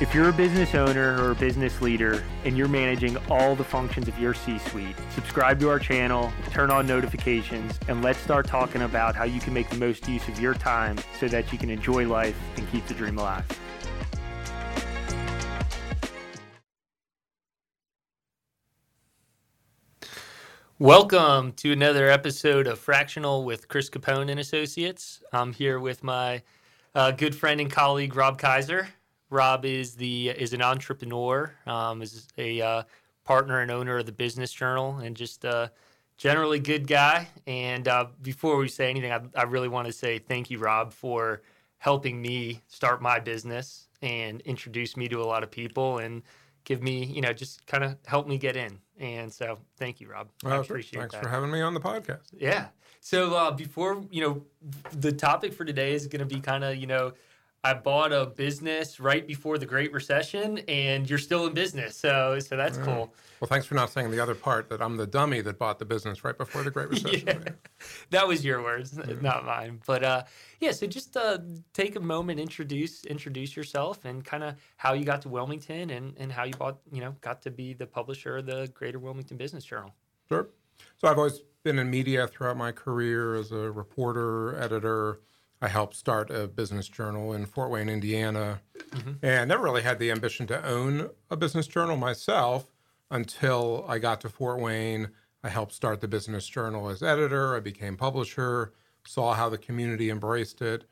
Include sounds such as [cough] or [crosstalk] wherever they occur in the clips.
If you're a business owner or a business leader and you're managing all the functions of your C suite, subscribe to our channel, turn on notifications, and let's start talking about how you can make the most use of your time so that you can enjoy life and keep the dream alive. Welcome to another episode of Fractional with Chris Capone and Associates. I'm here with my uh, good friend and colleague Rob Kaiser. Rob is the is an entrepreneur, um, is a uh, partner and owner of the Business Journal, and just a generally good guy. And uh, before we say anything, I, I really want to say thank you, Rob, for helping me start my business and introduce me to a lot of people and give me, you know, just kind of help me get in. And so, thank you, Rob. Well, I appreciate it. Thanks that. for having me on the podcast. Yeah. So uh, before you know, the topic for today is going to be kind of you know I bought a business right before the Great Recession, and you're still in business, so so that's cool. Well, thanks for not saying the other part that I'm the dummy that bought the business right before the Great [laughs] Recession. yeah. That was your words, mm-hmm. not mine. But uh, yeah, so just uh, take a moment, introduce introduce yourself, and kind of how you got to Wilmington, and and how you bought, you know, got to be the publisher of the Greater Wilmington Business Journal. Sure. So I've always been in media throughout my career as a reporter, editor I helped start a business journal in Fort Wayne, Indiana, mm-hmm. and never really had the ambition to own a business journal myself until I got to Fort Wayne. I helped start the business journal as editor. I became publisher, saw how the community embraced it.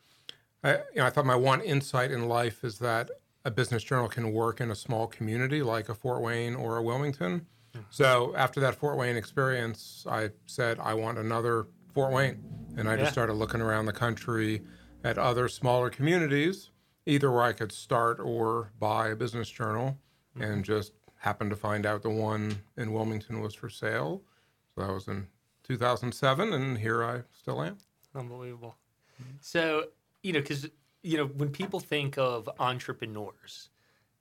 I, you know, I thought my one insight in life is that a business journal can work in a small community like a Fort Wayne or a Wilmington. Mm-hmm. So after that Fort Wayne experience, I said, I want another Fort Wayne. And I yeah. just started looking around the country at other smaller communities, either where I could start or buy a business journal, mm-hmm. and just happened to find out the one in Wilmington was for sale. So that was in 2007, and here I still am. Unbelievable. So, you know, because, you know, when people think of entrepreneurs,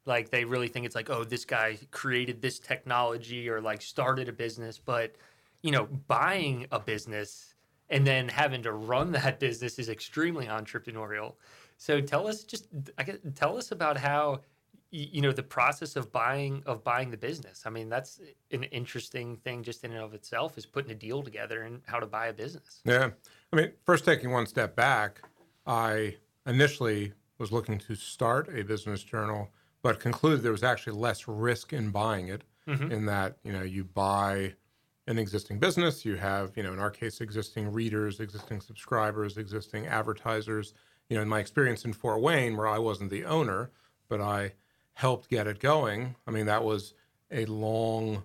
like they really think it's like, oh, this guy created this technology or like started a business. But, you know, buying a business and then having to run that business is extremely entrepreneurial. So tell us just I guess, tell us about how you know the process of buying of buying the business. I mean, that's an interesting thing just in and of itself is putting a deal together and how to buy a business. Yeah. I mean, first taking one step back, I initially was looking to start a business journal, but concluded there was actually less risk in buying it mm-hmm. in that, you know, you buy an existing business. You have, you know, in our case, existing readers, existing subscribers, existing advertisers. You know, in my experience in Fort Wayne, where I wasn't the owner, but I helped get it going. I mean, that was a long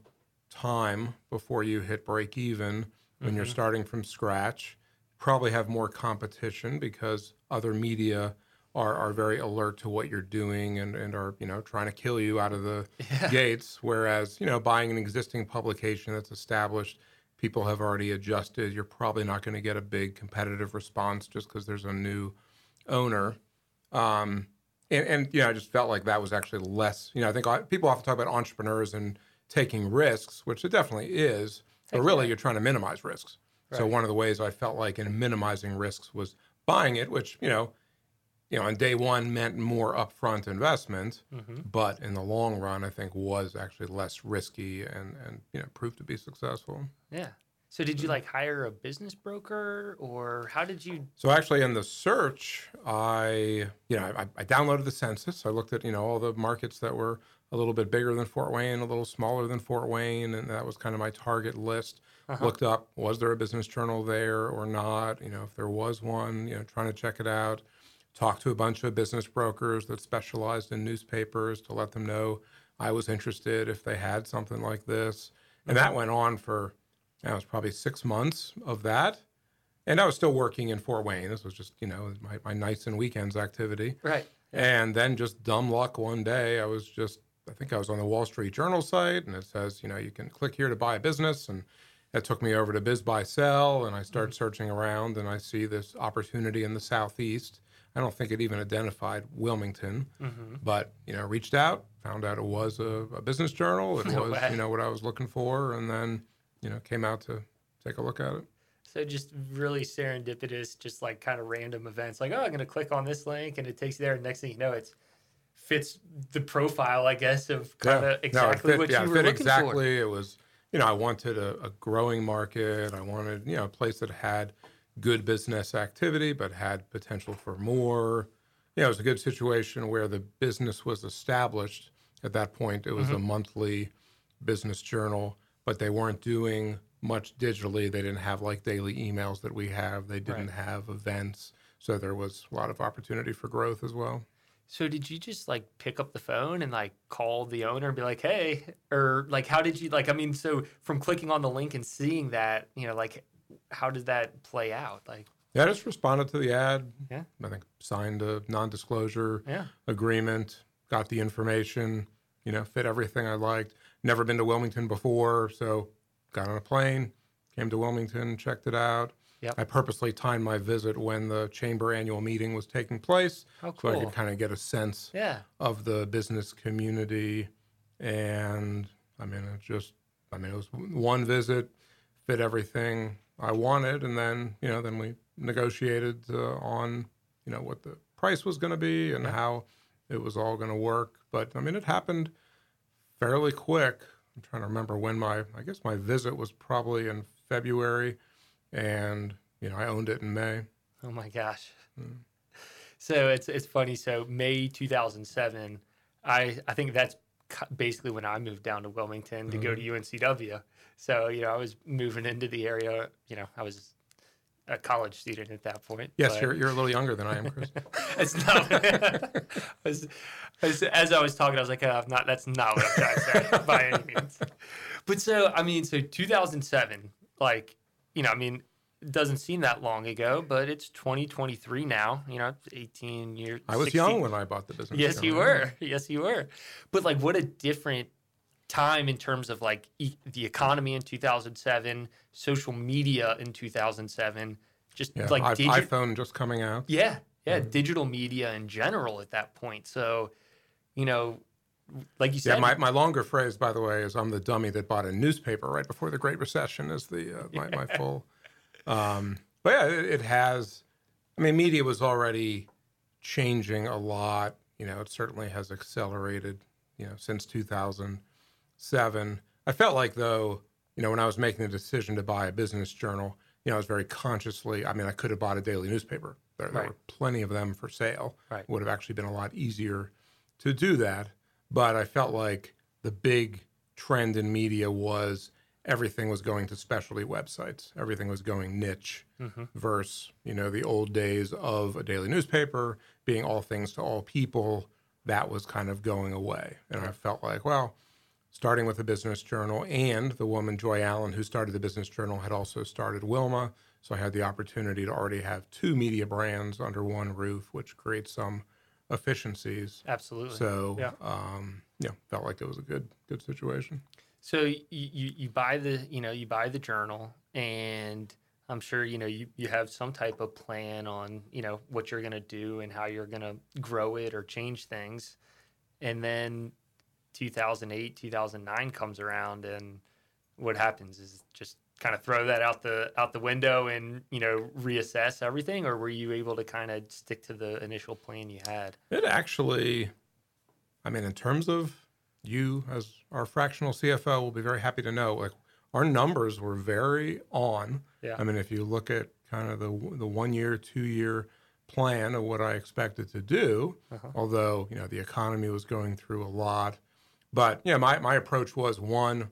time before you hit break even when mm-hmm. you're starting from scratch. Probably have more competition because other media are, are very alert to what you're doing and, and are you know trying to kill you out of the [laughs] yeah. gates. Whereas you know buying an existing publication that's established people have already adjusted. You're probably not going to get a big competitive response just because there's a new owner. Um, and, and you know i just felt like that was actually less you know i think people often talk about entrepreneurs and taking risks which it definitely is but really you're trying to minimize risks. Right. so one of the ways i felt like in minimizing risks was buying it which you know you know, on day one meant more upfront investment, mm-hmm. but in the long run, I think was actually less risky and and you know proved to be successful. Yeah. So did you like hire a business broker or how did you? So actually, in the search, I you know I, I downloaded the census. I looked at you know all the markets that were a little bit bigger than Fort Wayne, a little smaller than Fort Wayne, and that was kind of my target list. Uh-huh. Looked up was there a business journal there or not? You know, if there was one, you know, trying to check it out talked to a bunch of business brokers that specialized in newspapers to let them know I was interested if they had something like this. And that went on for, that was probably six months of that. And I was still working in Fort Wayne. This was just, you know, my, my nights and weekends activity. Right. And then just dumb luck one day, I was just, I think I was on the Wall Street Journal site and it says, you know, you can click here to buy a business. And it took me over to BizBuySell and I start mm-hmm. searching around and I see this opportunity in the Southeast I don't think it even identified Wilmington, mm-hmm. but you know, reached out, found out it was a, a business journal. It [laughs] no was way. you know what I was looking for, and then you know came out to take a look at it. So just really serendipitous, just like kind of random events. Like, oh, I'm going to click on this link, and it takes you there. And next thing you know, it's fits the profile, I guess, of kind of exactly no, it fit, what yeah, you were looking exactly. It was, you know, I wanted a, a growing market. I wanted, you know, a place that had good business activity, but had potential for more. You know, it was a good situation where the business was established. At that point, it was Mm-hmm. a monthly business journal, but they weren't doing much digitally. They didn't have like daily emails that we have. They didn't Right. have events. So there was a lot of opportunity for growth as well. So did you just like pick up the phone and like call the owner and be like, "Hey," or like how did you like? I mean, so from clicking on the link and seeing that, you know, like how did that play out? Like, Yeah, I just responded to the ad. Yeah. I think signed a non-disclosure yeah, agreement, got the information, you know, fit everything I liked. Never been to Wilmington before, so got on a plane, came to Wilmington, checked it out. Yep. I purposely timed my visit when the chamber annual meeting was taking place, how so I could kind of get a sense Yeah, of the business community. And I mean, it just, I mean, it was one visit, fit everything I wanted, and then you know, then we negotiated uh, on you know what the price was going to be and how it was all going to work. But I mean, it happened fairly quick. I'm trying to remember when my, I guess my visit was probably in February, and you know, I owned it in May. Oh my gosh. Hmm. So it's it's funny. So May 2007, I I think that's basically when I moved down to Wilmington to go to Mm-hmm. UNCW. So you know I was moving into the area. You know I was a college student at that point. Yes, but- you're you're a little younger than I am, Chris. [laughs] It's not. [laughs] as, as, as I was talking, I was like, oh, I'm not. That's not what I'm trying to say by any means. But so, I mean, so 2007, like, you know, I mean, doesn't seem that long ago, but it's 2023 now. You know, 18 years. I was 16 young when I bought the business. Yes, you were. Yes, you were. But like, what a different time in terms of like e- the economy in 2007, social media in 2007, just Yeah, like digi- iPhone just coming out. yeah, yeah, Mm-hmm. digital media in general at that point. So, you know, like you Yeah, said, my, my longer phrase, by the way, is I'm the dummy that bought a newspaper right before the Great Recession. Is the uh, my, my [laughs] full. Um, but yeah, it, it has. I mean, media was already changing a lot. You know, it certainly has accelerated. You know, since 2007. I felt like though, you know, when I was making the decision to buy a business journal, you know, I was very consciously. I mean, I could have bought a daily newspaper. There, there were plenty of them for sale. Right. Would have actually been a lot easier to do that. But I felt like the big trend in media was everything was going to specialty websites. Everything was going niche versus, you know, the old days of a daily newspaper being all things to all people. That was kind of going away. And I felt like, well, starting with a business journal and the woman Joy Allen who started the business journal had also started Wilma. So I had the opportunity to already have two media brands under one roof, which creates some efficiencies. absolutely. So, Yeah. um, yeah, felt like it was a good, good situation. So you, you you buy the you know you buy the journal, and I'm sure you know you you have some type of plan on you know what you're gonna do and how you're gonna grow it or change things, and then 2008 2009 comes around, and what happens is just kind of throw that out the out the window and you know reassess everything, or were you able to kind of stick to the initial plan you had? It actually, I mean, in terms of you as our fractional CFO will be very happy to know, like our numbers were very on. Yeah. I mean, if you look at kind of the the one year, two year plan of what I expected to do, Uh-huh. although you know the economy was going through a lot, but yeah, my my approach was one,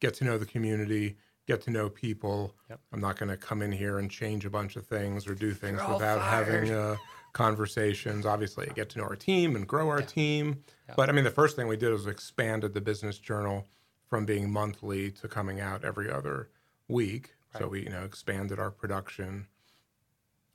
get to know the community, get to know people. Yep. I'm not going to come in here and change a bunch of things or do things You're without having fired. [laughs] conversations. Obviously, get to know our team and grow our team. Yeah. But I mean, the first thing we did was expanded the business journal from being monthly to coming out every other week. So we, you know, expanded our production.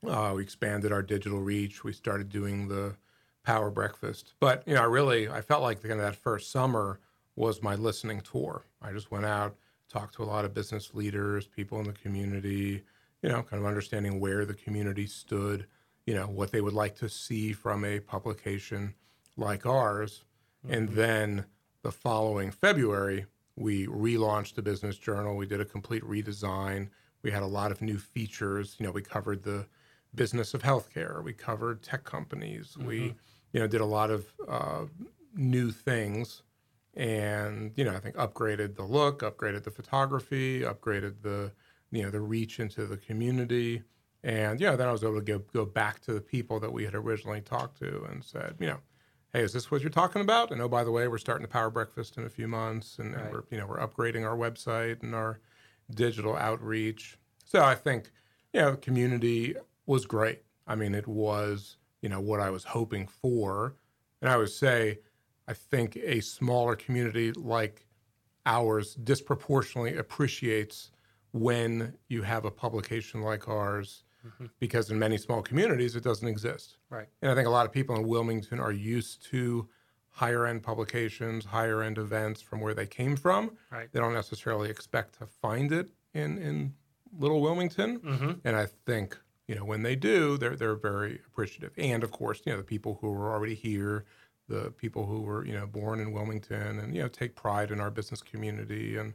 Uh, we expanded our digital reach. We started doing the power breakfast. But you know, I really, I felt like kind of that first summer was my listening tour. I just went out, talked to a lot of business leaders, people in the community. You know, kind of understanding where the community stood. You know, what they would like to see from a publication like ours. And then the following February, we relaunched the business journal. We did a complete redesign. We had a lot of new features. You know, we covered the business of healthcare. We covered tech companies. We you know, did a lot of uh, new things, and you know, I think upgraded the look, upgraded the photography, upgraded the you know the reach into the community, and yeah, then I was able to go go back to the people that we had originally talked to and said, you know. Hey, is this what you're talking about? And oh, by the way, we're starting a power breakfast in a few months, and, and we're you know we're upgrading our website and our digital outreach. So I think, you know, the community was great. I mean, it was, you know, what I was hoping for. And I would say, I think a smaller community like ours disproportionately appreciates when you have a publication like ours because in many small communities it doesn't exist. Right. And I think a lot of people in Wilmington are used to higher end publications, higher end events from where they came from. Right. They don't necessarily expect to find it in, in little Wilmington. Mm-hmm. And I think, you know, when they do, they're they're very appreciative. And of course, you know, the people who are already here, the people who were, you know, born in Wilmington and, you know, take pride in our business community and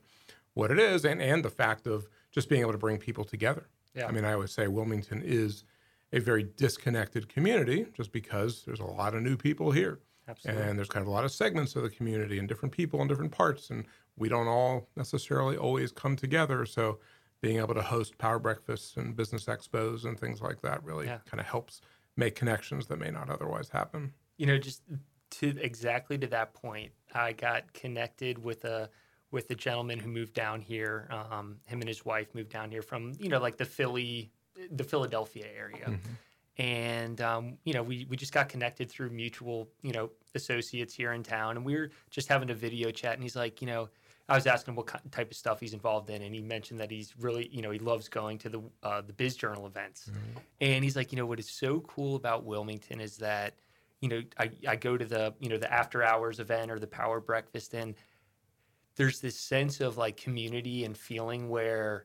what it is and, and the fact of just being able to bring people together. Yeah. I mean, I always say Wilmington is a very disconnected community just because there's a lot of new people here. Absolutely. And there's kind of a lot of segments of the community and different people in different parts. And we don't all necessarily always come together. So being able to host power breakfasts and business expos and things like that really Yeah. kind of helps make connections that may not otherwise happen. you know just to exactly to that point i got connected with a with the gentleman who moved down here um, him and his wife moved down here from you know like the philly the philadelphia area. And um, you know we, we just got connected through mutual you know associates here in town. And we were just having a video chat and he's like you know i was asking him what type of stuff he's involved in and he mentioned that he's really you know he loves going to the uh, the biz journal events. And he's like you know what is so cool about wilmington is that you know I, I go to the you know the after hours event or the power breakfast and there's this sense of like community and feeling where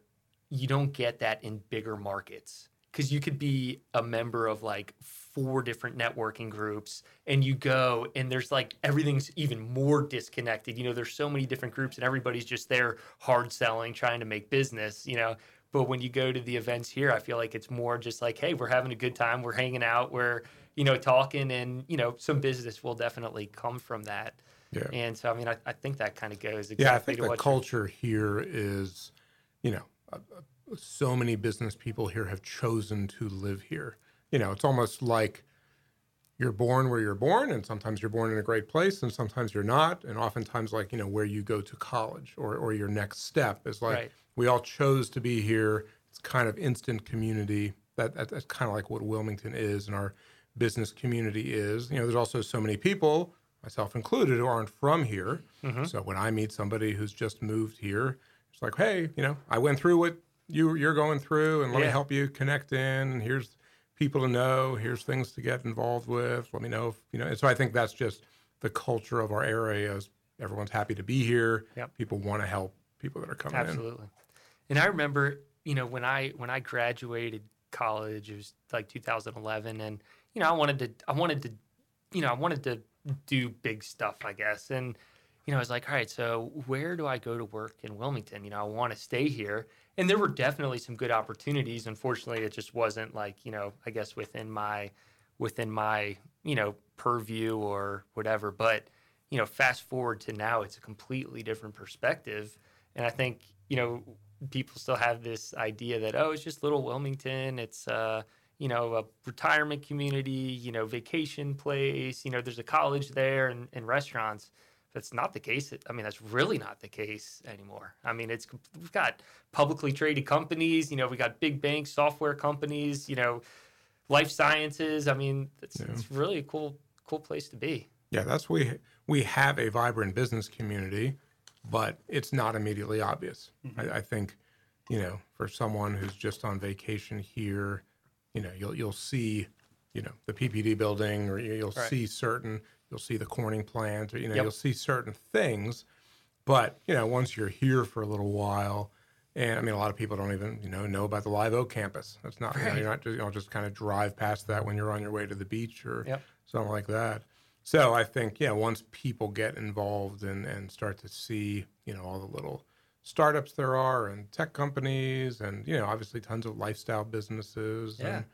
you don't get that in bigger markets. Because you could be a member of like four different networking groups and you go and there's like everything's even more disconnected. You know there's so many different groups and everybody's just there hard selling trying to make business you know? But when you go to the events here i feel like it's more just like hey we're having a good time we're hanging out we're you know talking and you know some business will definitely come from that Yeah. and so i mean i, I think that kind of goes exactly Yeah, I think to the culture here is, you know, uh, so many business people here have chosen to live here. You know, it's almost like you're born where you're born, and sometimes you're born in a great place, and sometimes you're not, and oftentimes like you know where you go to college or or your next step is like Right. we all chose to be here. It's kind of instant community. That, that that's kind of like what Wilmington is, and our business community is. You know, there's also so many people, myself included, who aren't from here. Mm-hmm. So when I meet somebody who's just moved here, it's like, hey, you know, I went through what you you're going through, and let me help you connect in. And here's people to know. Here's things to get involved with. Let me know if you know. And so I think that's just the culture of our area. Is everyone's happy to be here. Yep. People want to help people that are coming in. Absolutely. And I remember, you know, when I when I graduated college, it was like 2011, and you know, I wanted to, I wanted to, you know, I wanted to do big stuff, I guess, and you know, I was like, all right, so where do I go to work in Wilmington? You know, I want to stay here, and there were definitely some good opportunities. Unfortunately, it just wasn't like, you know, I guess within my within my you know purview or whatever. But you know, fast forward to now, it's a completely different perspective, and I think you know people still have this idea that oh, it's just little Wilmington. It's uh, you know a retirement community, you know, vacation place. You know, there's a college there and, and restaurants. That's not the case. I mean, that's really not the case anymore. I mean, it's we've got publicly traded companies. You know, we got big banks, software companies. You know, life sciences. I mean, it's, Yeah. it's really a cool cool place to be. Yeah, that's we we have a vibrant business community, but it's not immediately obvious. Mm-hmm. I, I think, you know, for someone who's just on vacation here, you know, you'll you'll see, you know, the PPD building, or you- you'll Right. see certain, you'll see the Corning plant, or you know, Yep. you'll see certain things, but you know, once you're here for a little while. And I mean, a lot of people don't even, you know, know about the Live Oak campus. That's not, you know, you're not just, you know, just kind of drive past that when you're on your way to the beach or Yep. something like that. So I think, yeah, once people get involved and, and start to see, you know, all the little startups there are and tech companies and, you know, obviously tons of lifestyle businesses Yeah. and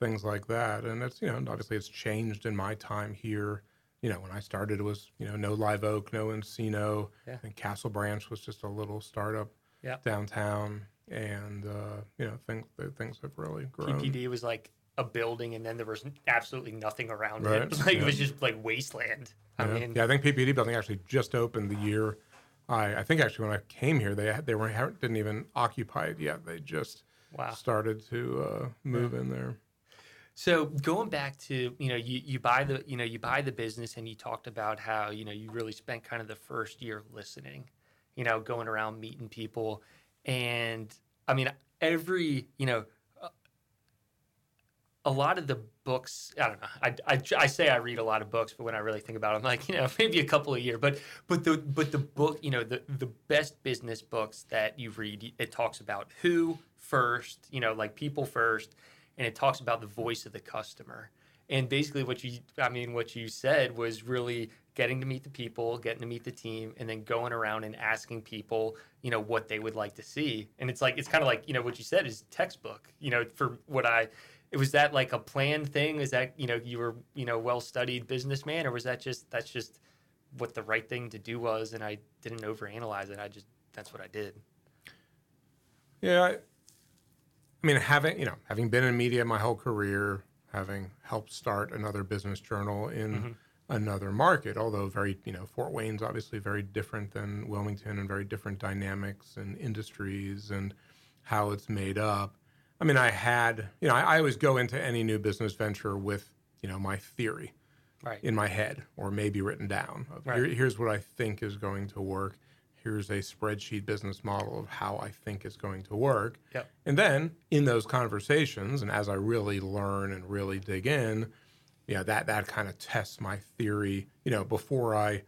things like that. And it's you know obviously it's changed in my time here. You know, when I started, it was you know no Live Oak, no nCino, Yeah. and CastleBranch was just a little startup Yeah. downtown, and uh, you know things things have really grown. PPD was like a building, and then there was absolutely nothing around Right, it. [laughs] Like it was just like wasteland. I Yeah. mean, yeah, I think PPD building actually just opened the year. I, I think actually when I came here, they they were didn't even occupy it yet. They just wow. started to uh, move in there. So going back to you know you, you buy the you know you buy the business and you talked about how you know you really spent kind of the first year listening, you know going around meeting people, and I mean every you know a lot of the books I don't know I, I, I say I read a lot of books but when I really think about it I'm like [laughs] you know maybe a couple a year but but the but the book you know the the best business books that you read it talks about who first you know like people first and it talks about the voice of the customer. And basically, what you, I mean, what you said was really getting to meet the people, getting to meet the team, and then going around and asking people, you know, what they would like to see. And it's like, it's kind of like, you know, what you said is textbook, you know, for what I, was that like a planned thing? Is that, you know, you were, you know, well studied businessman, or was that just, that's just what the right thing to do was? And I didn't overanalyze it. I just, that's what I did. Yeah, I, I mean, having you know, having been in media my whole career, having helped start another business journal in mm-hmm. another market, although very you know, Fort Wayne's obviously very different than Wilmington and very different dynamics and industries and how it's made up. I mean, I had you know, I, I always go into any new business venture with you know my theory Right. in my head or maybe written down. Of Right. Here, here's what I think is going to work. Here's a spreadsheet business model of how I think it's going to work. Yep. And then in those conversations, and as I really learn and really dig in, yeah, that that kind of tests my theory. You know, before I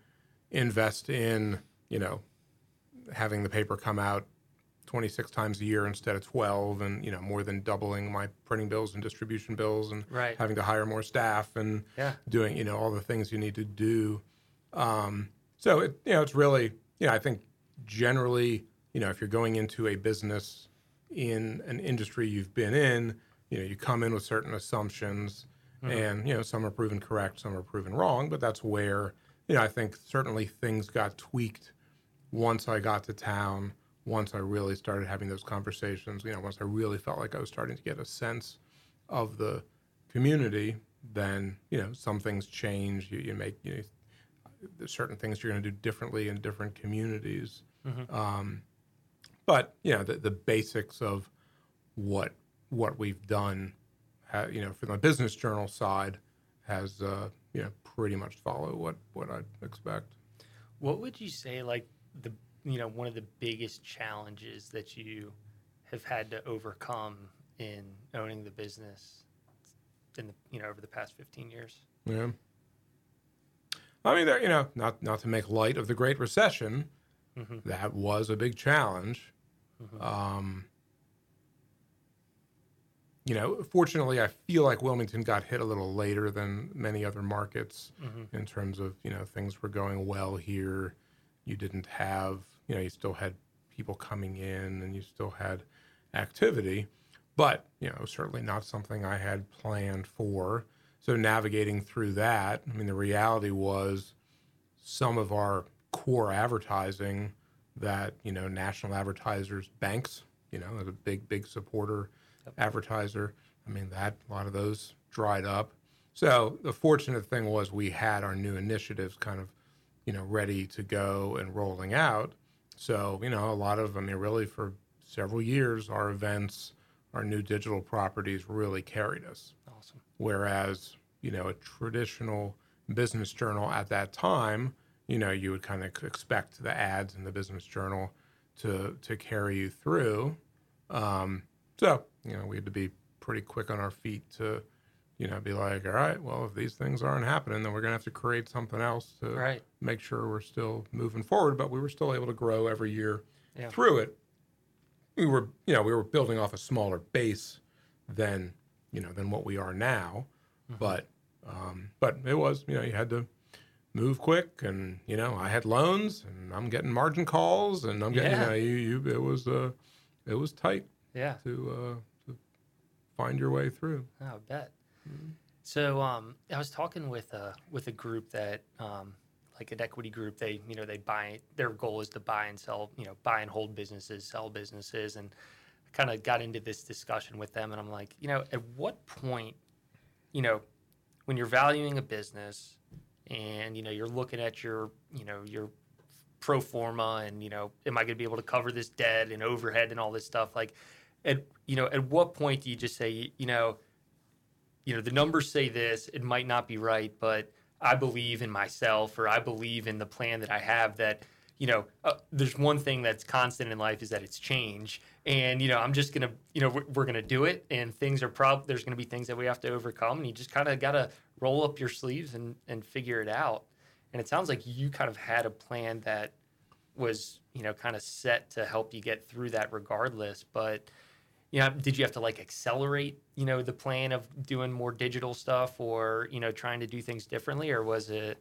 invest in, you know, having the paper come out 26 times a year instead of 12 and you know more than doubling my printing bills and distribution bills and Right. having to hire more staff and Yeah. doing you know all the things you need to do um, so it you know it's really you know i think generally you know if you're going into a business in an industry you've been in you know you come in with certain assumptions and you know some are proven correct some are proven wrong but that's where you know i think certainly things got tweaked once I got to town, once I really started having those conversations, you know, once I really felt like I was starting to get a sense of the community, then, you know, some things change. You, you make, you know, there's certain things you're going to do differently in different communities. Um, but, you know, the, the basics of what, what we've done, ha- you know, from the business journal side has, uh, you know, pretty much followed what, what I'd expect. What would you say like the you know one of the biggest challenges that you have had to overcome in owning the business in the you know over the past 15 years? Yeah. I mean, there, you know, not not to make light of the Great Recession, Mhm. that was a big challenge. Um, you know, fortunately, I feel like Wilmington got hit a little later than many other markets in terms of you know things were going well here. You didn't have you know you still had people coming in and you still had activity, but you know certainly not something I had planned for. So navigating through that, I mean, the reality was some of our core advertising that you know national advertisers, banks, you know, as a big big supporter advertiser. I mean, that a lot of those dried up. So the fortunate thing was we had our new initiatives kind of, you know, ready to go and rolling out. So you know, a lot of I mean, really for several years, our events, our new digital properties really carried us Awesome. whereas you know a traditional business journal at that time you know you would kind of expect the ads in the business journal to to carry you through um, so you know we had to be pretty quick on our feet to you know be like all right well if these things aren't happening then we're going to have to create something else to Right. make sure we're still moving forward but we were still able to grow every year Yeah. through it we were you know we were building off a smaller base than you know than what we are now but um, but it was you know you had to move quick and you know I had loans and I'm getting margin calls and I'm getting Yeah. you know you, you it was uh it was tight Yeah. to uh to find your way through. Oh, I bet. So um, I was talking with a with a group that um, like an equity group. They you know they buy their goal is to buy and sell you know buy and hold businesses, sell businesses, and kind of got into this discussion with them. And I'm like, you know, at what point, you know, when you're valuing a business and you know you're looking at your you know your pro forma and you know am i going to be able to cover this debt and overhead and all this stuff like at you know at what point do you just say you know you know the numbers say this it might not be right but i believe in myself or i believe in the plan that i have that you know uh, there's one thing that's constant in life is that it's change. And you know i'm just gonna you know we're, we're gonna do it and things are prob there's gonna be things that we have to overcome and you just kind of gotta roll up your sleeves and and figure it out. And it sounds like you kind of had a plan that was you know kind of set to help you get through that regardless but you know did you have to like accelerate you know the plan of doing more digital stuff or you know trying to do things differently or was it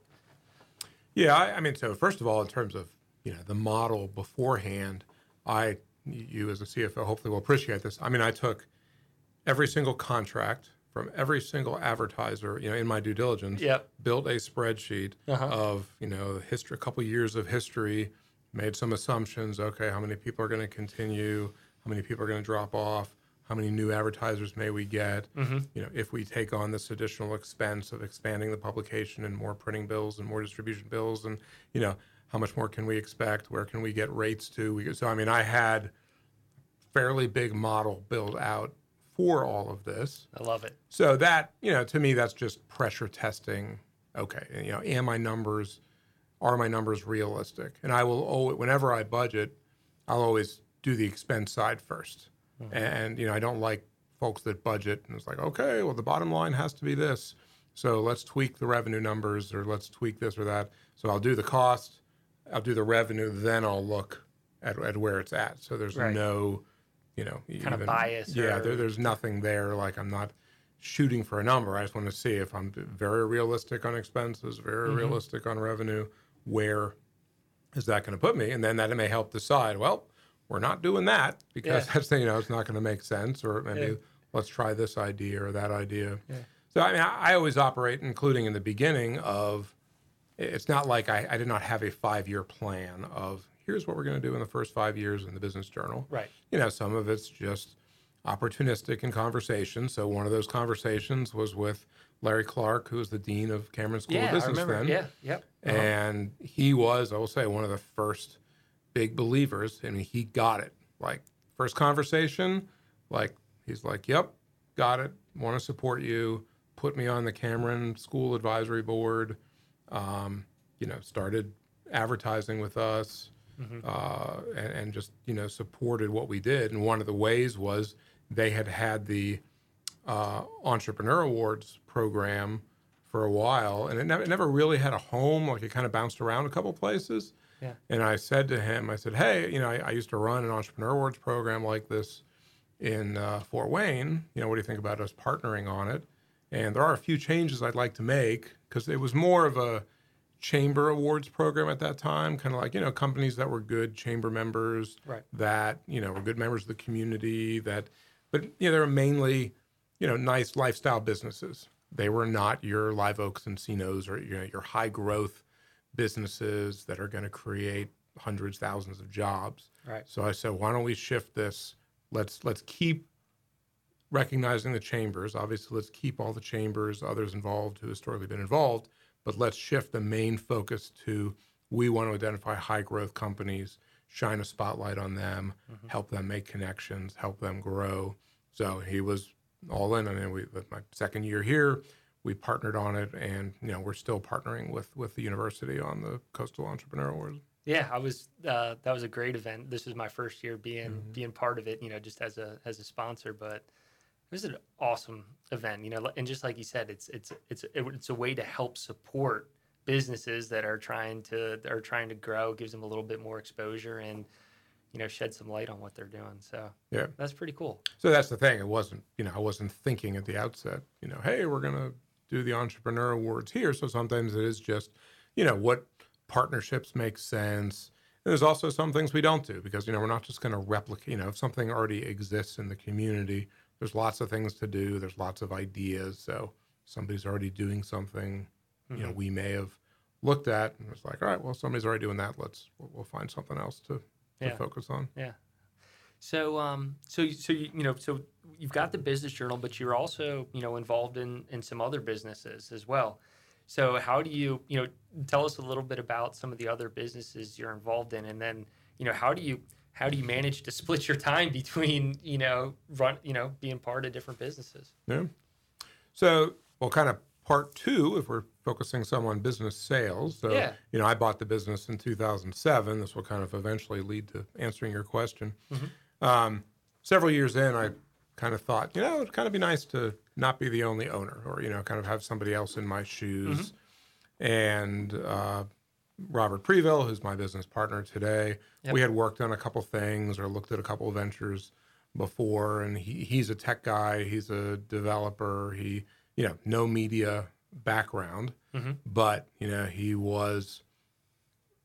Yeah, I, I mean, so first of all, in terms of you know the model beforehand, I you as a CFO hopefully will appreciate this. I mean, I took every single contract from every single advertiser, you know, in my due diligence, Yep. built a spreadsheet Uh-huh. of you know history, a couple years of history, made some assumptions. Okay, how many people are going to continue? How many people are going to drop off? How many new advertisers may we get? Mm-hmm. You know, if we take on this additional expense of expanding the publication and more printing bills and more distribution bills, and you know, how much more can we expect? Where can we get rates to? We, so, I mean, I had fairly big model built out for all of this. i love it So that, you know, to me, that's just pressure testing. Okay, and, you know, am my numbers, are my numbers realistic? And I will always, whenever I budget, I'll always do the expense side 1st And, you know, I don't like folks that budget and it's like, okay, well, the bottom line has to be this. So let's tweak the revenue numbers or let's tweak this or that. So I'll do the cost, I'll do the revenue, then I'll look at, at where it's at. So there's Right. no, you know, Kind of bias Yeah, or- there, there's nothing there. Like I'm not shooting for a number. I just want to see if I'm very realistic on expenses, very Mm-hmm. realistic on revenue. Where is that going to put me? And then that may help decide. Well, we're not doing that because Yeah. that's you know it's not going to make sense. Or maybe Yeah. let's try this idea or that idea. So I mean, I, I always operate, including in the beginning of. It's not like I, I did not have a five year plan of here's what we're going to do in the first five years in the business journal right you know, some of it's just opportunistic in conversation. So one of those conversations was with Larry Clark, who was the dean of Cameron School yeah of i Business remember then. yeah yep uh-huh. And he was, I will say, one of the first big believers. Mean, he got it. Like first conversation, like he's like, "Yep, got it. Want to support you. Put me on the Cameron School Advisory Board. Um, you know, started advertising with us, uh, and, and just you know supported what we did. And one of the ways was they had had the uh, Entrepreneur Awards program for a while, and it never, it never really had a home. Like it kind of bounced around a couple places. Yeah. And I said to him, I said, "Hey, you know, I, I used to run an Entrepreneur Awards program like this in uh, Fort Wayne. You know, what do you think about us partnering on it? And there are a few changes I'd like to make because it was more of a chamber awards program at that time, kind of like you know companies that were good chamber members, Right. that you know were good members of the community. That, but you know, they were mainly you know nice lifestyle businesses. They were not your live oaks and Cinos or you know, your high growth businesses that are going to create hundreds, thousands of jobs. Right. So I said, why don't we shift this? Let's let's keep recognizing the chambers. Obviously, let's keep all the chambers, others involved who historically been involved, but let's shift the main focus to we want to identify high growth companies, shine a spotlight on them, mm-hmm. help them make connections, help them grow. So he was all in. I mean, we my second year here, we partnered on it, and you know we're still partnering with with the university on the Coastal Entrepreneur Awards. Yeah, I was. Uh, that was a great event. This was my first year being being part of it. You know, just as a as a sponsor, but it was an awesome event. You know, and just like you said, it's it's it's it's a way to help support businesses that are trying to are trying to grow. Gives them a little bit more exposure and you know shed some light on what they're doing. So Yeah. that's pretty cool. So that's the thing. It wasn't, you know, I wasn't thinking at the outset, you know, hey, we're going to do the entrepreneur awards here. So sometimes it is just, you know, what partnerships make sense. And there's also some things we don't do because, you know, we're not just going to replicate, you know, if something already exists in the community, there's lots of things to do. There's lots of ideas. So somebody's already doing something, you know, mm-hmm. we may have looked at and was like, all right, well, somebody's already doing that. Let's we'll, we'll find something else to, to Yeah. focus on. Yeah. So, um, so, so you, you know, so you've got the business journal, but you're also, you know, involved in in some other businesses as well. So, how do you, you know, tell us a little bit about some of the other businesses you're involved in, and then, you know, how do you how do you manage to [laughs] split your time between, you know, run, you know, being part of different businesses? Yeah. So, well, kind of part two, if we're focusing some on business sales. So, Yeah. you know, I bought the business in 2007. This will kind of eventually lead to answering your question. Um, several years in, I kind of thought, you know, it'd kind of be nice to not be the only owner or, you know, kind of have somebody else in my shoes. And uh, Robert Preville, who's my business partner today, Yep. we had worked on a couple things or looked at a couple of ventures before and he, he's a tech guy he's a developer he you know no media background Mhm. but you know he was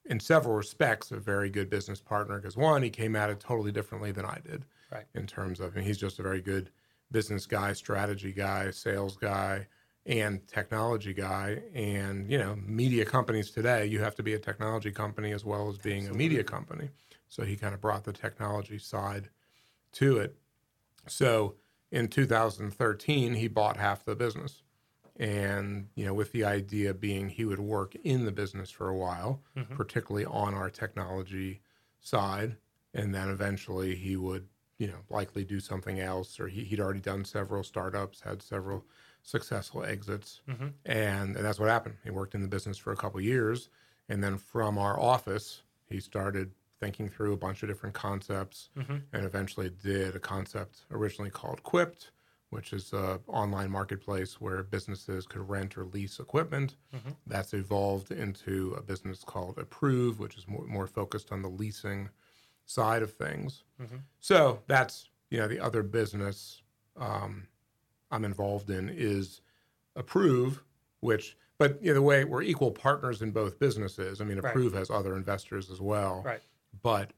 in several respects a very good business partner because one he came at it totally differently than i did Right. in terms of and he's just a very good business guy strategy guy sales guy and technology guy. And you know media companies today you have to be a technology company as well as being a media company. So he kind of brought the technology side to it. So in 2013 he bought half the business and you know with the idea being he would work in the business for a while particularly on our technology side and then eventually he would you know likely do something else or he, he'd already done several startups had several successful exits Mhm. and, and that's what happened he worked in the business for a couple years and then from our office he started thinking through a bunch of different concepts Mhm. and eventually did a concept originally called quipped which is an online marketplace where businesses could rent or lease equipment Mhm. that's evolved into a business called approve which is more, more focused on the leasing side of things Mhm. so that's you know the other business um, i'm involved in is approve which but you know, the way we're equal partners in both businesses i mean Right. approve has other investors as well Right. but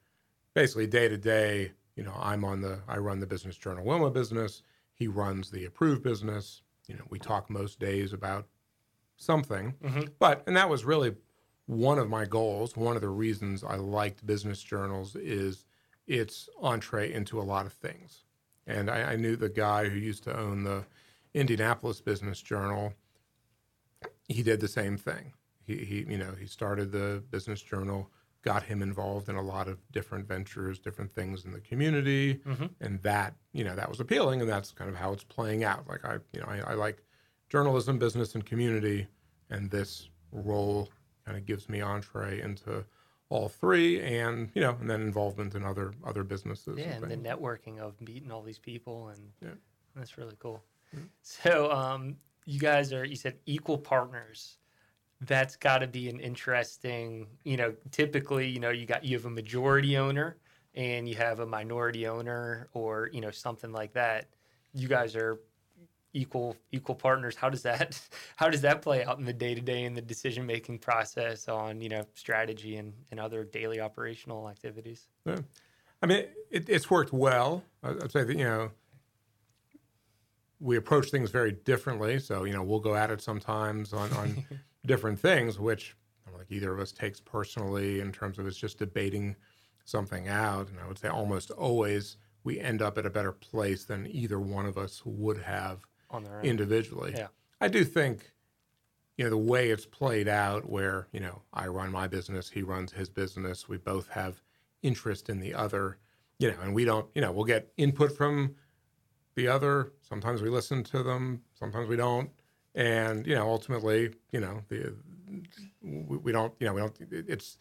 basically day to day you know i'm on the i run the business journal wilma business he runs the approved business. You know we talk most days about something. Mhm. but and that was really one of my goals. One of the reasons i liked business journals is its entree into a lot of things. And i, I knew the guy who used to own the indianapolis business journal. He did the same thing. He, he you know he started the business journal got him involved in a lot of different ventures different things in the community Mhm. and that you know that was appealing and that's kind of how it's playing out like i you know i, I like journalism business and community and this role kind of gives me entree into all three and you know and then involvement in other other businesses Yeah, and and the networking of meeting all these people, and Yeah. that's really cool. So, um, you guys are you said equal partners. That's got to be an interesting, you know. Typically, you know, you got you have a majority owner and you have a minority owner, or you know, something like that. You guys are equal equal partners. How does that [laughs] how does that play out in the day to day in the decision making process on you know strategy and, and other daily operational activities? Yeah. I mean, it, it's worked well. I'd say that, you know, we approach things very differently. So, you know, we'll go at it sometimes on, on [laughs] different things, which I don't think either of us takes personally in terms of it's just debating something out. And I would say almost always we end up at a better place than either one of us would have individually. Yeah. I do think, you know, the way it's played out, where you know I run my business, he runs his business, we both have interest in the other, you know, and we don't, you know, we'll get input from the other. Sometimes we listen to them, sometimes we don't, and you know, ultimately, you know, the we, we don't, you know, we don't. It's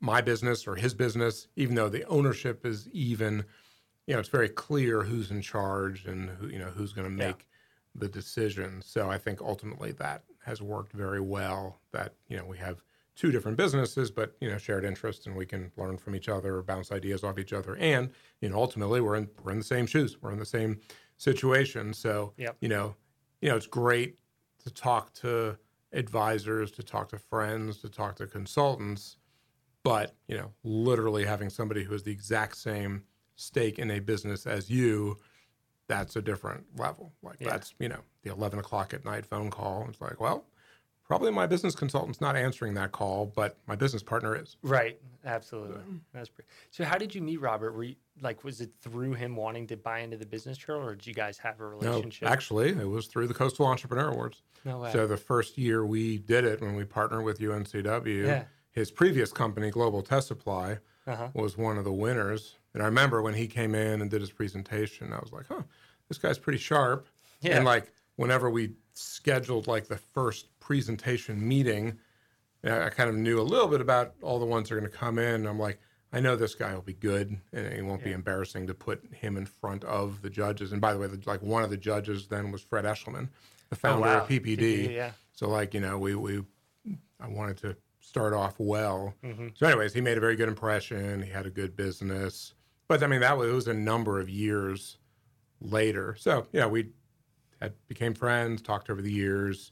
my business or his business, even though the ownership is even. You know, it's very clear who's in charge and who you know who's going to Yeah. make the decision. So I think ultimately that has worked very well. That you know we have two different businesses, but you know shared interests, and we can learn from each other, bounce ideas off each other, and you know ultimately we're in we're in the same shoes, we're in the same situation. So Yep. you know, you know it's great to talk to advisors, to talk to friends, to talk to consultants, but you know literally having somebody who has the exact same stake in a business as you that's a different level. Like Yeah. that's you know the eleven o'clock at night phone call. It's like, well, probably my business consultant's not answering that call, but my business partner is. Right. Absolutely. That's pretty. So, how did you meet Robert? Were you like, was it through him wanting to buy into the business journal, or did you guys have a relationship? No, actually, it was through the Coastal Entrepreneur Awards. no way. So the first year we did it when we partnered with UNCW, Yeah. his previous company, Global Test Supply, uh-huh. was one of the winners. And I remember when he came in and did his presentation, I was like, huh, this guy's pretty sharp. Yeah. And like whenever we scheduled like the first presentation meeting, I kind of knew a little bit about all the ones that are going to come in. I'm like, I know this guy will be good, and it won't be embarrassing to put him in front of the judges. And by the way, the, like one of the judges then was Fred Eshelman, the founder Oh, wow. of PPD. PPD, yeah. So like you know, we we I wanted to start off well. Mm-hmm. So, anyways, he made a very good impression. He had a good business, but I mean that was, it was a number of years later. So yeah, we had became friends, talked over the years.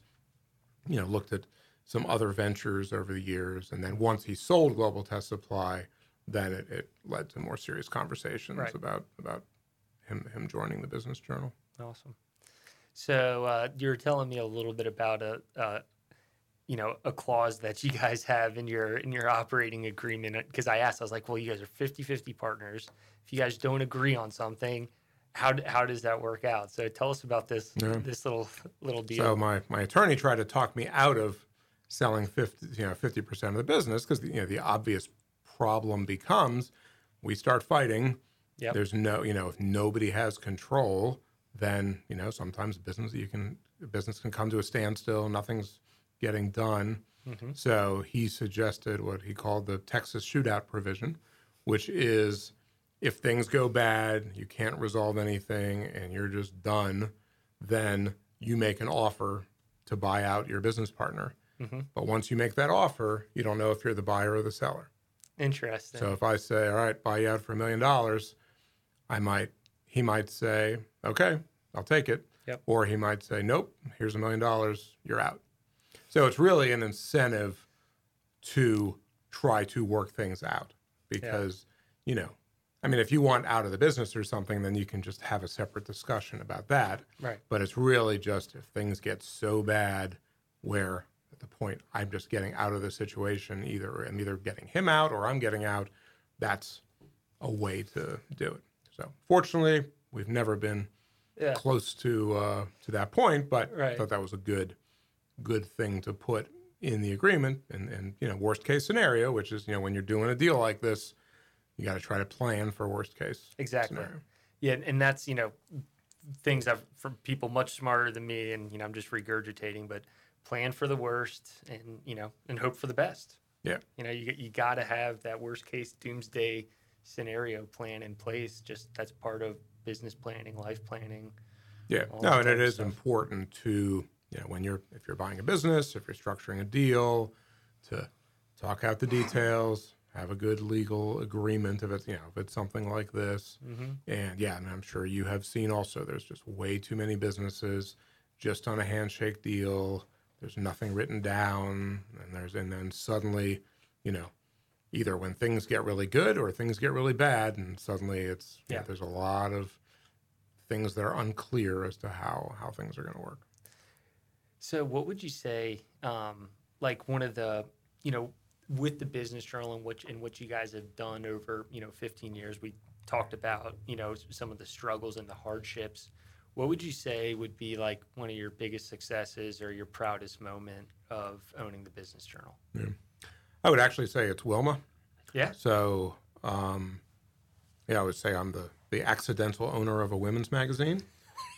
You know, looked at some other ventures over the years, and then once he sold Global Test Supply, then it, it led to more serious conversations Right. about about him him joining the Business Journal. Awesome. So uh, you were telling me a little bit about a, uh, you know, a clause that you guys have in your in your operating agreement. Because I asked, I was like, well, you guys are 50-50 partners. If you guys don't agree on something, how how does that work out? So tell us about this Yeah. this little little deal. So my, my attorney tried to talk me out of selling 50, you know, 50% of the business because, you know, the obvious problem becomes we start fighting. Yep. There's no, you know, if nobody has control, then, you know, sometimes business, you can, business can come to a standstill. Nothing's getting done. Mhm. So he suggested what he called the Texas shootout provision, which is if things go bad, you can't resolve anything, and you're just done, then you make an offer to buy out your business partner. Mhm. But once you make that offer, you don't know if you're the buyer or the seller. Interesting. So if I say, all right, buy you out for a million dollars, I might, he might say, okay, I'll take it. Yep. Or he might say, nope, here's a million dollars, you're out. So it's really an incentive to try to work things out because, you know, I mean, if you want out of the business or something, then you can just have a separate discussion about that. right. But it's really just if things get so bad where at the point I'm just getting out of the situation, either I'm either getting him out or I'm getting out, that's a way to do it. So fortunately, we've never been Yeah. close to uh, to that point, but I thought that was a good good thing to put in the agreement. And, and you know, worst case scenario, which is you know when you're doing a deal like this, you got to try to plan for worst case. Exactly. scenario. Yeah, and that's you know things I've from people much smarter than me, and you know I'm just regurgitating. But plan for the worst, and you know, and hope for the best. Yeah. You know, you you got to have that worst case doomsday scenario plan in place. Just that's part of business planning, life planning. Yeah, no, and it is stuff. important to you know when you're if you're buying a business, if you're structuring a deal, to talk out the details, have a good legal agreement if it's you know if it's something like this. Mm-hmm. And yeah, and I'm sure you have seen also there's just way too many businesses just on a handshake deal. There's nothing written down, and there's and then suddenly, you know, either when things get really good or things get really bad, and suddenly it's yeah. Yeah. there's a lot of things that are unclear as to how how things are going to work. So, what would you say, um, like one of the, you know, with the business journal and what and what you guys have done over, you know, 15 years, we talked about, you know, some of the struggles and the hardships. What would you say would be like one of your biggest successes or your proudest moment of owning the business journal? I would actually say it's Wilma. Yeah. So, um, yeah, I would say I'm the the accidental owner of a women's magazine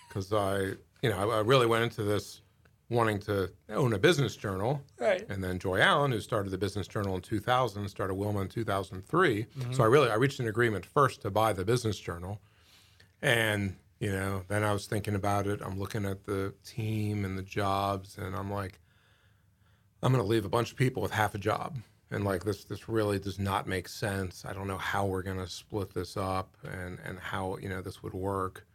because I, you know, I, I really went into this wanting to own a business journal. Right. And then Joy Allen, who started the business journal in 2000, started Wilma in 2003. Mm-hmm. So I really I reached an agreement first to buy the business journal, and you know then I was thinking about it. I'm looking at the team and the jobs, and I'm like, I'm going to leave a bunch of people with half a job, and like this this really does not make sense. I don't know how we're going to split this up, and and how you know this would work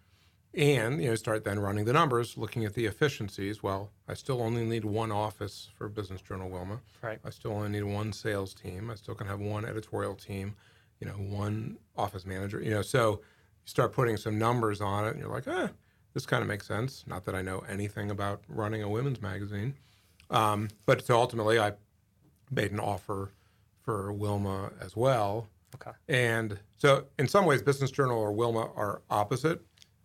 and you know start then running the numbers looking at the efficiencies well i still only need one office for business journal wilma Right. i still only need one sales team i still can have one editorial team you know one office manager you know so you start putting some numbers on it, and you're like, eh, this kind of makes sense. Not that I know anything about running a women's magazine, um, but so ultimately, I made an offer for Wilma as well. Okay. And so, in some ways, Business Journal or Wilma are opposite.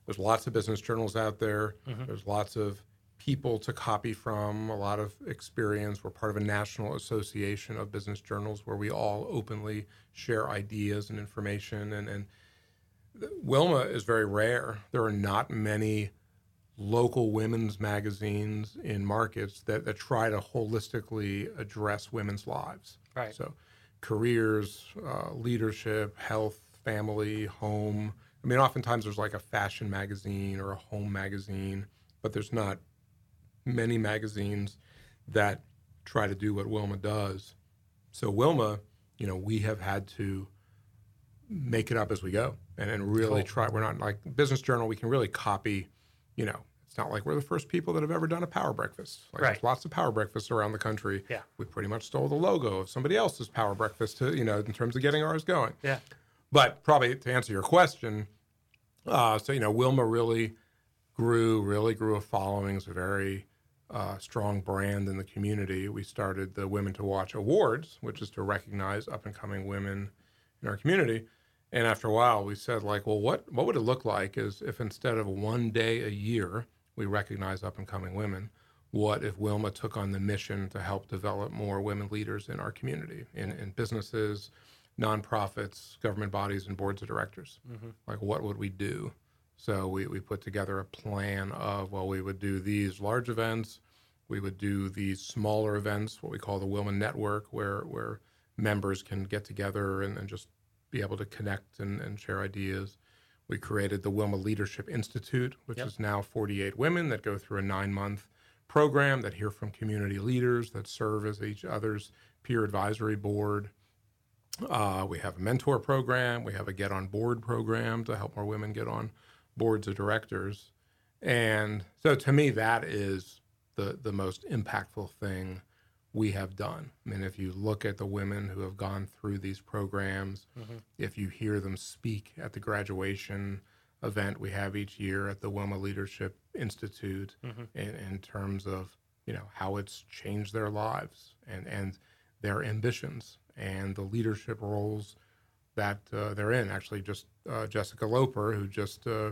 There's lots of business journals out there. There's lots of people to copy from, a lot of experience. We're part of a national association of business journals where we all openly share ideas and information. And, and Wilma is very rare. There are not many local women's magazines in markets that, that try to holistically address women's lives. Right. So, careers, uh, leadership, health, family, home. I mean, oftentimes there's like a fashion magazine or a home magazine, but there's not many magazines that try to do what Wilma does. So, Wilma, you know, we have had to make it up as we go and, and really Cool. try. We're not like Business Journal, we can really copy, you know, it's not like we're the first people that have ever done a power breakfast. Like Right. There's lots of power breakfasts around the country. Yeah. We pretty much stole the logo of somebody else's power breakfast to, you know, in terms of getting ours going. Yeah. But probably to answer your question, uh, so you know, Wilma really grew, really grew a following. It's a very uh, strong brand in the community. We started the Women to Watch Awards, which is to recognize up and coming women in our community. And after a while, we said, like, well, what what would it look like is if instead of one day a year we recognize up and coming women, what if Wilma took on the mission to help develop more women leaders in our community, in, in businesses, nonprofits, government bodies, and boards of directors? Mm-hmm. Like, what would we do? So we, we put together a plan of, well, we would do these large events, we would do these smaller events, what we call the Wilma Network, where, where members can get together and, and just be able to connect and, and share ideas. We created the Wilma Leadership Institute, which Yep. is now 48 women that go through a nine month program that hear from community leaders that serve as each other's peer advisory board. Uh, we have a mentor program. We have a get on board program to help more women get on boards of directors. And so to me, that is the, the most impactful thing we have done. I mean, if you look at the women who have gone through these programs, if you hear them speak at the graduation event we have each year at the Wilma Leadership Institute in, in terms of, you know, how it's changed their lives and, and their ambitions and the leadership roles that uh, they're in. Actually, just uh, Jessica Loeper, who just uh,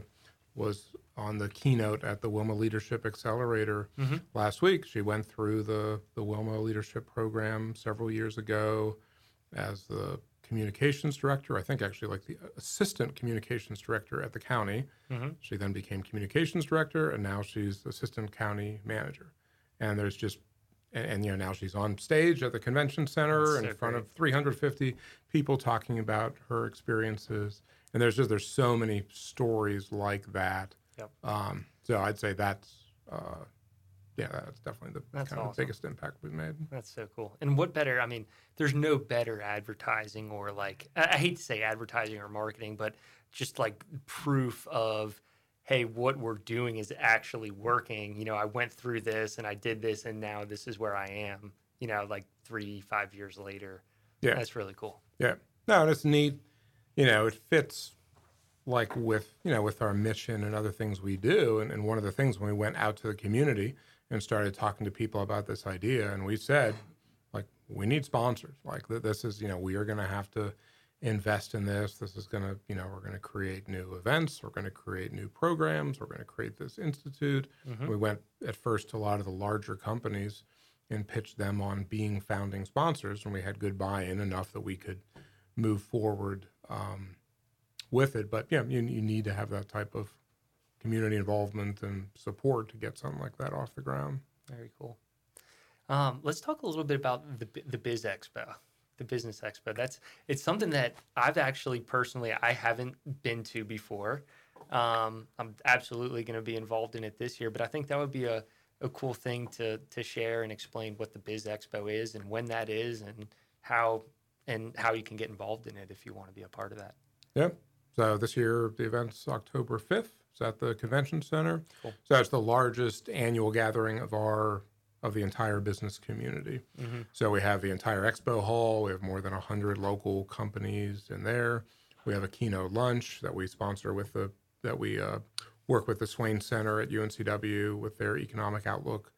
was on the keynote at the Wilma Leadership Accelerator last week, she went through the, the Wilma Leadership Program several years ago as the communications director. I think actually like the assistant communications director at the county. She then became communications director, and now she's assistant county manager. And there's just and, and you know now she's on stage at the convention center in front great. of 350 people talking about her experiences. And there's just there's so many stories like that. Yep. Um, so I'd say that's uh, yeah, that's definitely the That's kind of awesome. biggest impact we've made. That's so cool. And what better? I mean, there's no better advertising or like, I, I hate to say advertising or marketing, but just like proof of, hey, what we're doing is actually working. You know, I went through this and I did this and now this is where I am, you know, like three, five years later. Yeah. That's really cool. Yeah. No, it's neat. You know, it fits like with, you know, with our mission and other things we do. And, and one of the things when we went out to the community and started talking to people about this idea, and we said, like, we need sponsors. Like, th- this is, you know, we are going to have to invest in this. This is going to, you know, we're going to create new events. We're going to create new programs. We're going to create this institute. We went at first to a lot of the larger companies and pitched them on being founding sponsors, and we had good buy-in enough that we could move forward um, with it. But yeah, you, you need to have that type of community involvement and support to get something like that off the ground. Very cool. Um, let's talk a little bit about the the Biz Expo, the Business Expo. That's it's something that I've actually personally I haven't been to before. Um, I'm absolutely going to be involved in it this year, but I think that would be a, a cool thing to to share and explain what the Biz Expo is and when that is and how and how you can get involved in it if you want to be a part of that. Yeah. So this year the event's October 5th. It's at the convention center. Cool. So it's the largest annual gathering of our of the entire business community. So we have the entire expo hall. We have more than 100 local companies in there. We have a keynote lunch that we sponsor with the that we uh, work with the Swain Center at UNCW with their economic outlook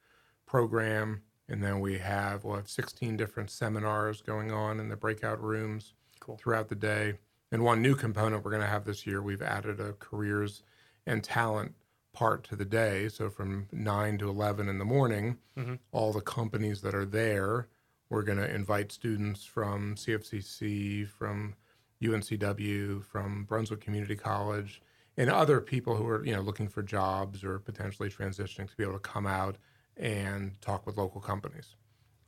program, and then we have we'll have 16 different seminars going on in the breakout rooms Cool. throughout the day. And one new component we're going to have this year, we've added a careers and talent part to the day. So from 9 to 11 in the morning, mm-hmm. all the companies that are there, we're going to invite students from CFCC, from UNCW, from Brunswick Community College, and other people who are you know looking for jobs or potentially transitioning to be able to come out and talk with local companies.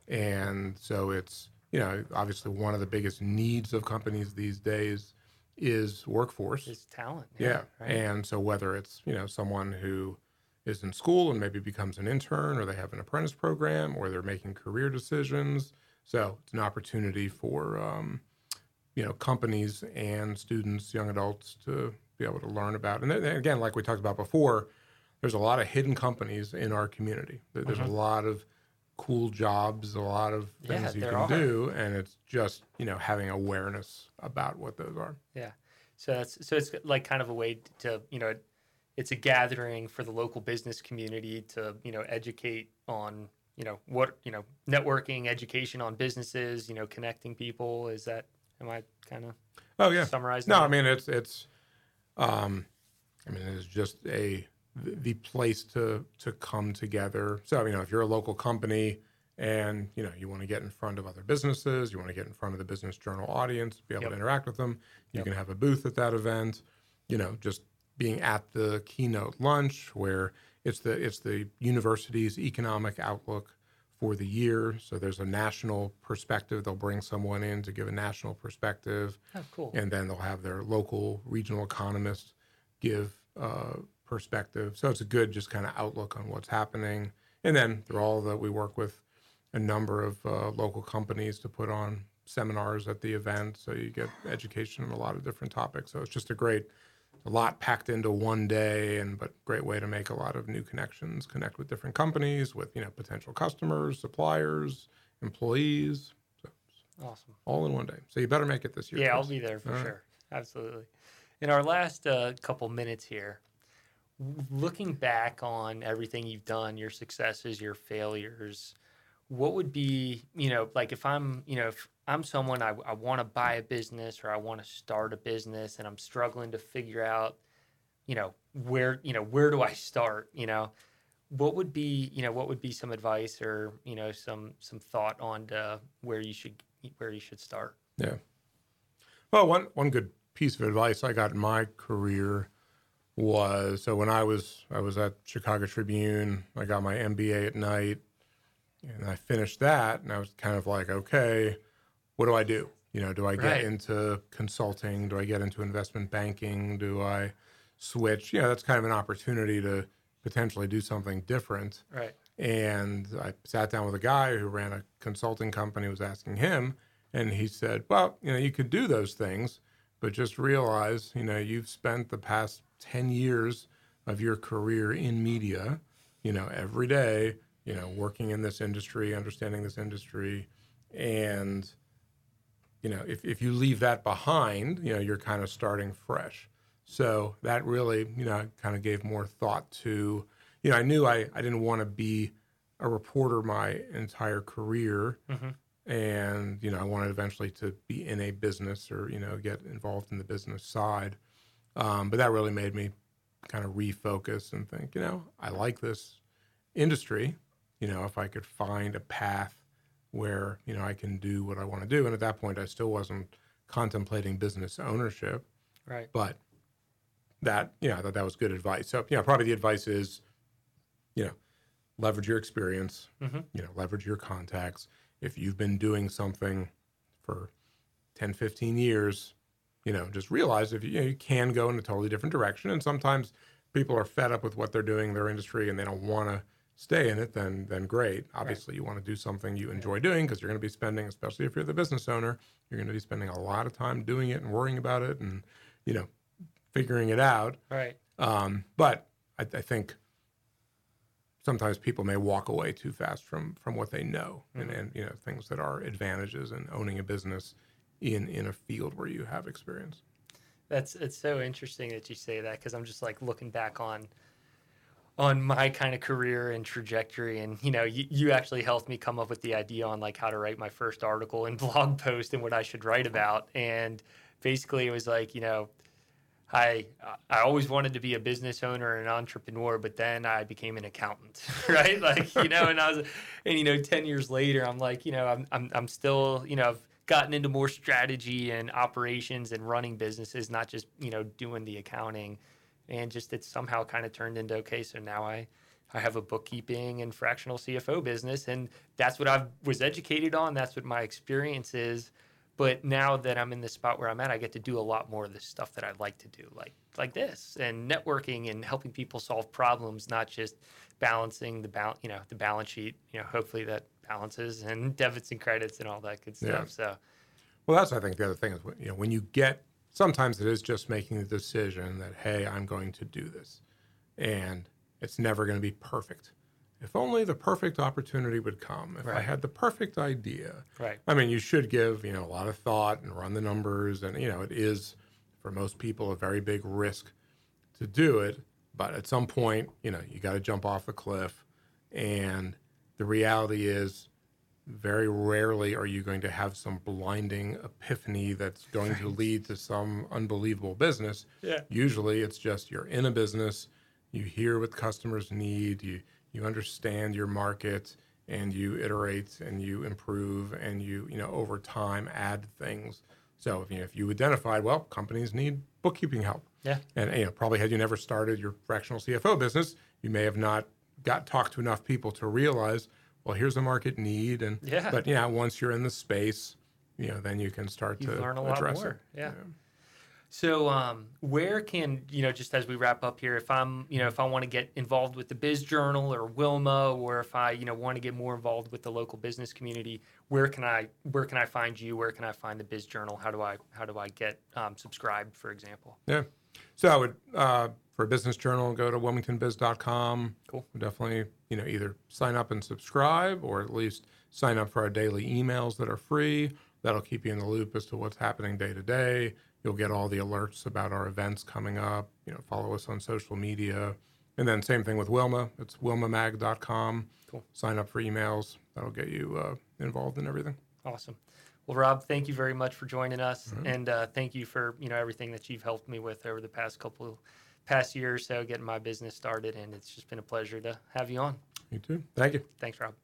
And so it's, you know, obviously one of the biggest needs of companies these days is workforce. It's talent. yeah. Right. And so whether it's, you know, someone who is in school and maybe becomes an intern or they have an apprentice program or they're making career decisions. So it's an opportunity for, um, you know, companies and students, young adults to be able to learn about. And then again, like we talked about before, there's a lot of hidden companies in our community. There- There's a lot of cool jobs, a lot of Mm-hmm. Yeah, things you can are. do, and it's just you know having awareness about what those are. Yeah. So that's so it's like kind of a way to you know, it's a gathering for the local business community to you know educate on you know what you know networking, education on businesses, you know connecting people. Is that am I kind of Oh yeah. summarizing? No, that? I mean it's it's, um, I mean it's just a the the place to to come together. So you know if you're a local company and you know you want to get in front of other businesses, you want to get in front of the Business Journal audience, be able Yep. to interact with them. You Yep. can have a booth at that event. You know, just being at the keynote lunch where it's the it's the university's economic outlook for the year. So there's a national perspective. They'll bring someone in to give a national perspective oh, cool. and then they'll have their local regional economists give uh, perspective. So it's a good just kind of outlook on what's happening. And then through all that, we work with a number of uh, local companies to put on seminars at the event, so you get education on a lot of different topics. So it's just a great, a lot packed into one day, and but great way to make a lot of new connections, connect with different companies, with you know potential customers, suppliers, employees, so Awesome. all in one day. So you better make it this year. Yeah, I'll be there for All right. sure. Absolutely. In our last uh, couple minutes here, looking back on everything you've done, your successes, your failures, what would be, you know, like if I'm, you know, if I'm someone I, I want to buy a business or I want to start a business and I'm struggling to figure out, you know, where, you know, where do I start, you know? What would be, you know, what would be some advice or, you know, some some thought on uh, where you should where you should start? Yeah. Well, one one good piece of advice I got in my career was so when I was I was at Chicago Tribune, I got my MBA at night, and I finished that, and I was kind of like, okay, what do I do? You know, do I get Right. into consulting? Do I get into investment banking? Do I switch? Yeah, that's kind of an opportunity to potentially do something different. Right. And I sat down with a guy who ran a consulting company, was asking him, and he said, Well, you know, you could do those things, but just realize, you know, you've spent the past 10 years of your career in media, you know, every day, you know, working in this industry, understanding this industry. And, you know, if, if you leave that behind, you know, you're kind of starting fresh. So that really, you know, kind of gave more thought to, you know, I knew I, I didn't want to be a reporter my entire career. Mhm. And, you know, I wanted eventually to be in a business or, you know, get involved in the business side. Um, but that really made me kind of refocus and think, you know, I like this industry. You know, if I could find a path where, you know, I can do what I want to do. And at that point, I still wasn't contemplating business ownership Right. but that you know I thought that was good advice. So you know probably the advice is, you know, leverage your experience, Mhm. you know, leverage your contacts. If you've been doing something for 10, 15 years, you know, just realize if you, you, know, you can go in a totally different direction. And sometimes people are fed up with what they're doing in their industry and they don't want to stay in it, then then great. Obviously, you want to do something you enjoy doing because you're going to be spending, especially if you're the business owner, you're going to be spending a lot of time doing it and worrying about it and you know figuring it out. Right. Um, but I, I think sometimes people may walk away too fast from from what they know and, mm-hmm. and you know things that are advantages in owning a business in in a field where you have experience. That's it's so interesting that you say that because I'm just like looking back on on my kind of career and trajectory and you know you, you actually helped me come up with the idea on like how to write my first article and [laughs] blog post and what I should write about and basically it was like you know I I always wanted to be a business owner and an entrepreneur, but then I became an accountant, [laughs] right? Like you know, and I was, and you know, ten years later, I'm like, you know, I'm I'm I'm still, you know, I've gotten into more strategy and operations and running businesses, not just you know doing the accounting, and just it's somehow kind of turned into okay, so now I. I have a bookkeeping and fractional CFO business, and that's what I was educated on. That's what my experience is but now that I'm in the spot where I'm at, I get to do a lot more of the stuff that I like to do, like like this, and networking and helping people solve problems, not just balancing the balance, you know, the balance sheet. You know, hopefully that balances and [laughs] debits and credits and all that good stuff. Yeah. So, well, that's I think the other thing is you know when you get sometimes it is just making the decision that hey, I'm going to do this, and it's never going to be perfect if only the perfect opportunity would come if right. i had the perfect idea. Right. I mean you should give you know a lot of thought and run the numbers and you know it is for most people a very big risk to do it but at some point you know you got to jump off the cliff and the reality is very rarely are you going to have some blinding epiphany that's going to lead to some unbelievable business. Yeah. Usually it's just you're in a business you hear what customers need you you understand your market and you iterate and you improve and you you know over time add things so if you, know, if you identified well companies need bookkeeping help yeah and you know probably had you never started your fractional cfo business you may have not got talked to enough people to realize well here's a market need and yeah but yeah once you're in the space you know then you can start you to learn a lot more it. yeah. yeah. So, um, where can you know, just as we wrap up here, if I'm, you know, if I want to get involved with the Biz Journal or Wilma, or if I, you know, want to get more involved with the local business community, where can I, where can I find you? Where can I find the Biz Journal? How do I, how do I get um, subscribed, for example? Yeah. So I would, uh, for a business journal, go to wilmingtonbiz.com. Cool. Definitely, you know, either sign up and subscribe, or at least sign up for our daily emails that are free. That'll keep you in the loop as to what's happening day to day You'll get all the alerts about our events coming up. You know, follow us on social media. And then same thing with Wilma. It's wilmamag.com. Cool. Sign up for emails. That'll get you uh, involved in everything. Awesome. Well, Rob, thank you very much for joining us, mm-hmm. and uh, thank you for you know everything that you've helped me with over the past couple, past year or so, getting my business started. And it's just been a pleasure to have you on. You too. Thank you. Thanks, Rob.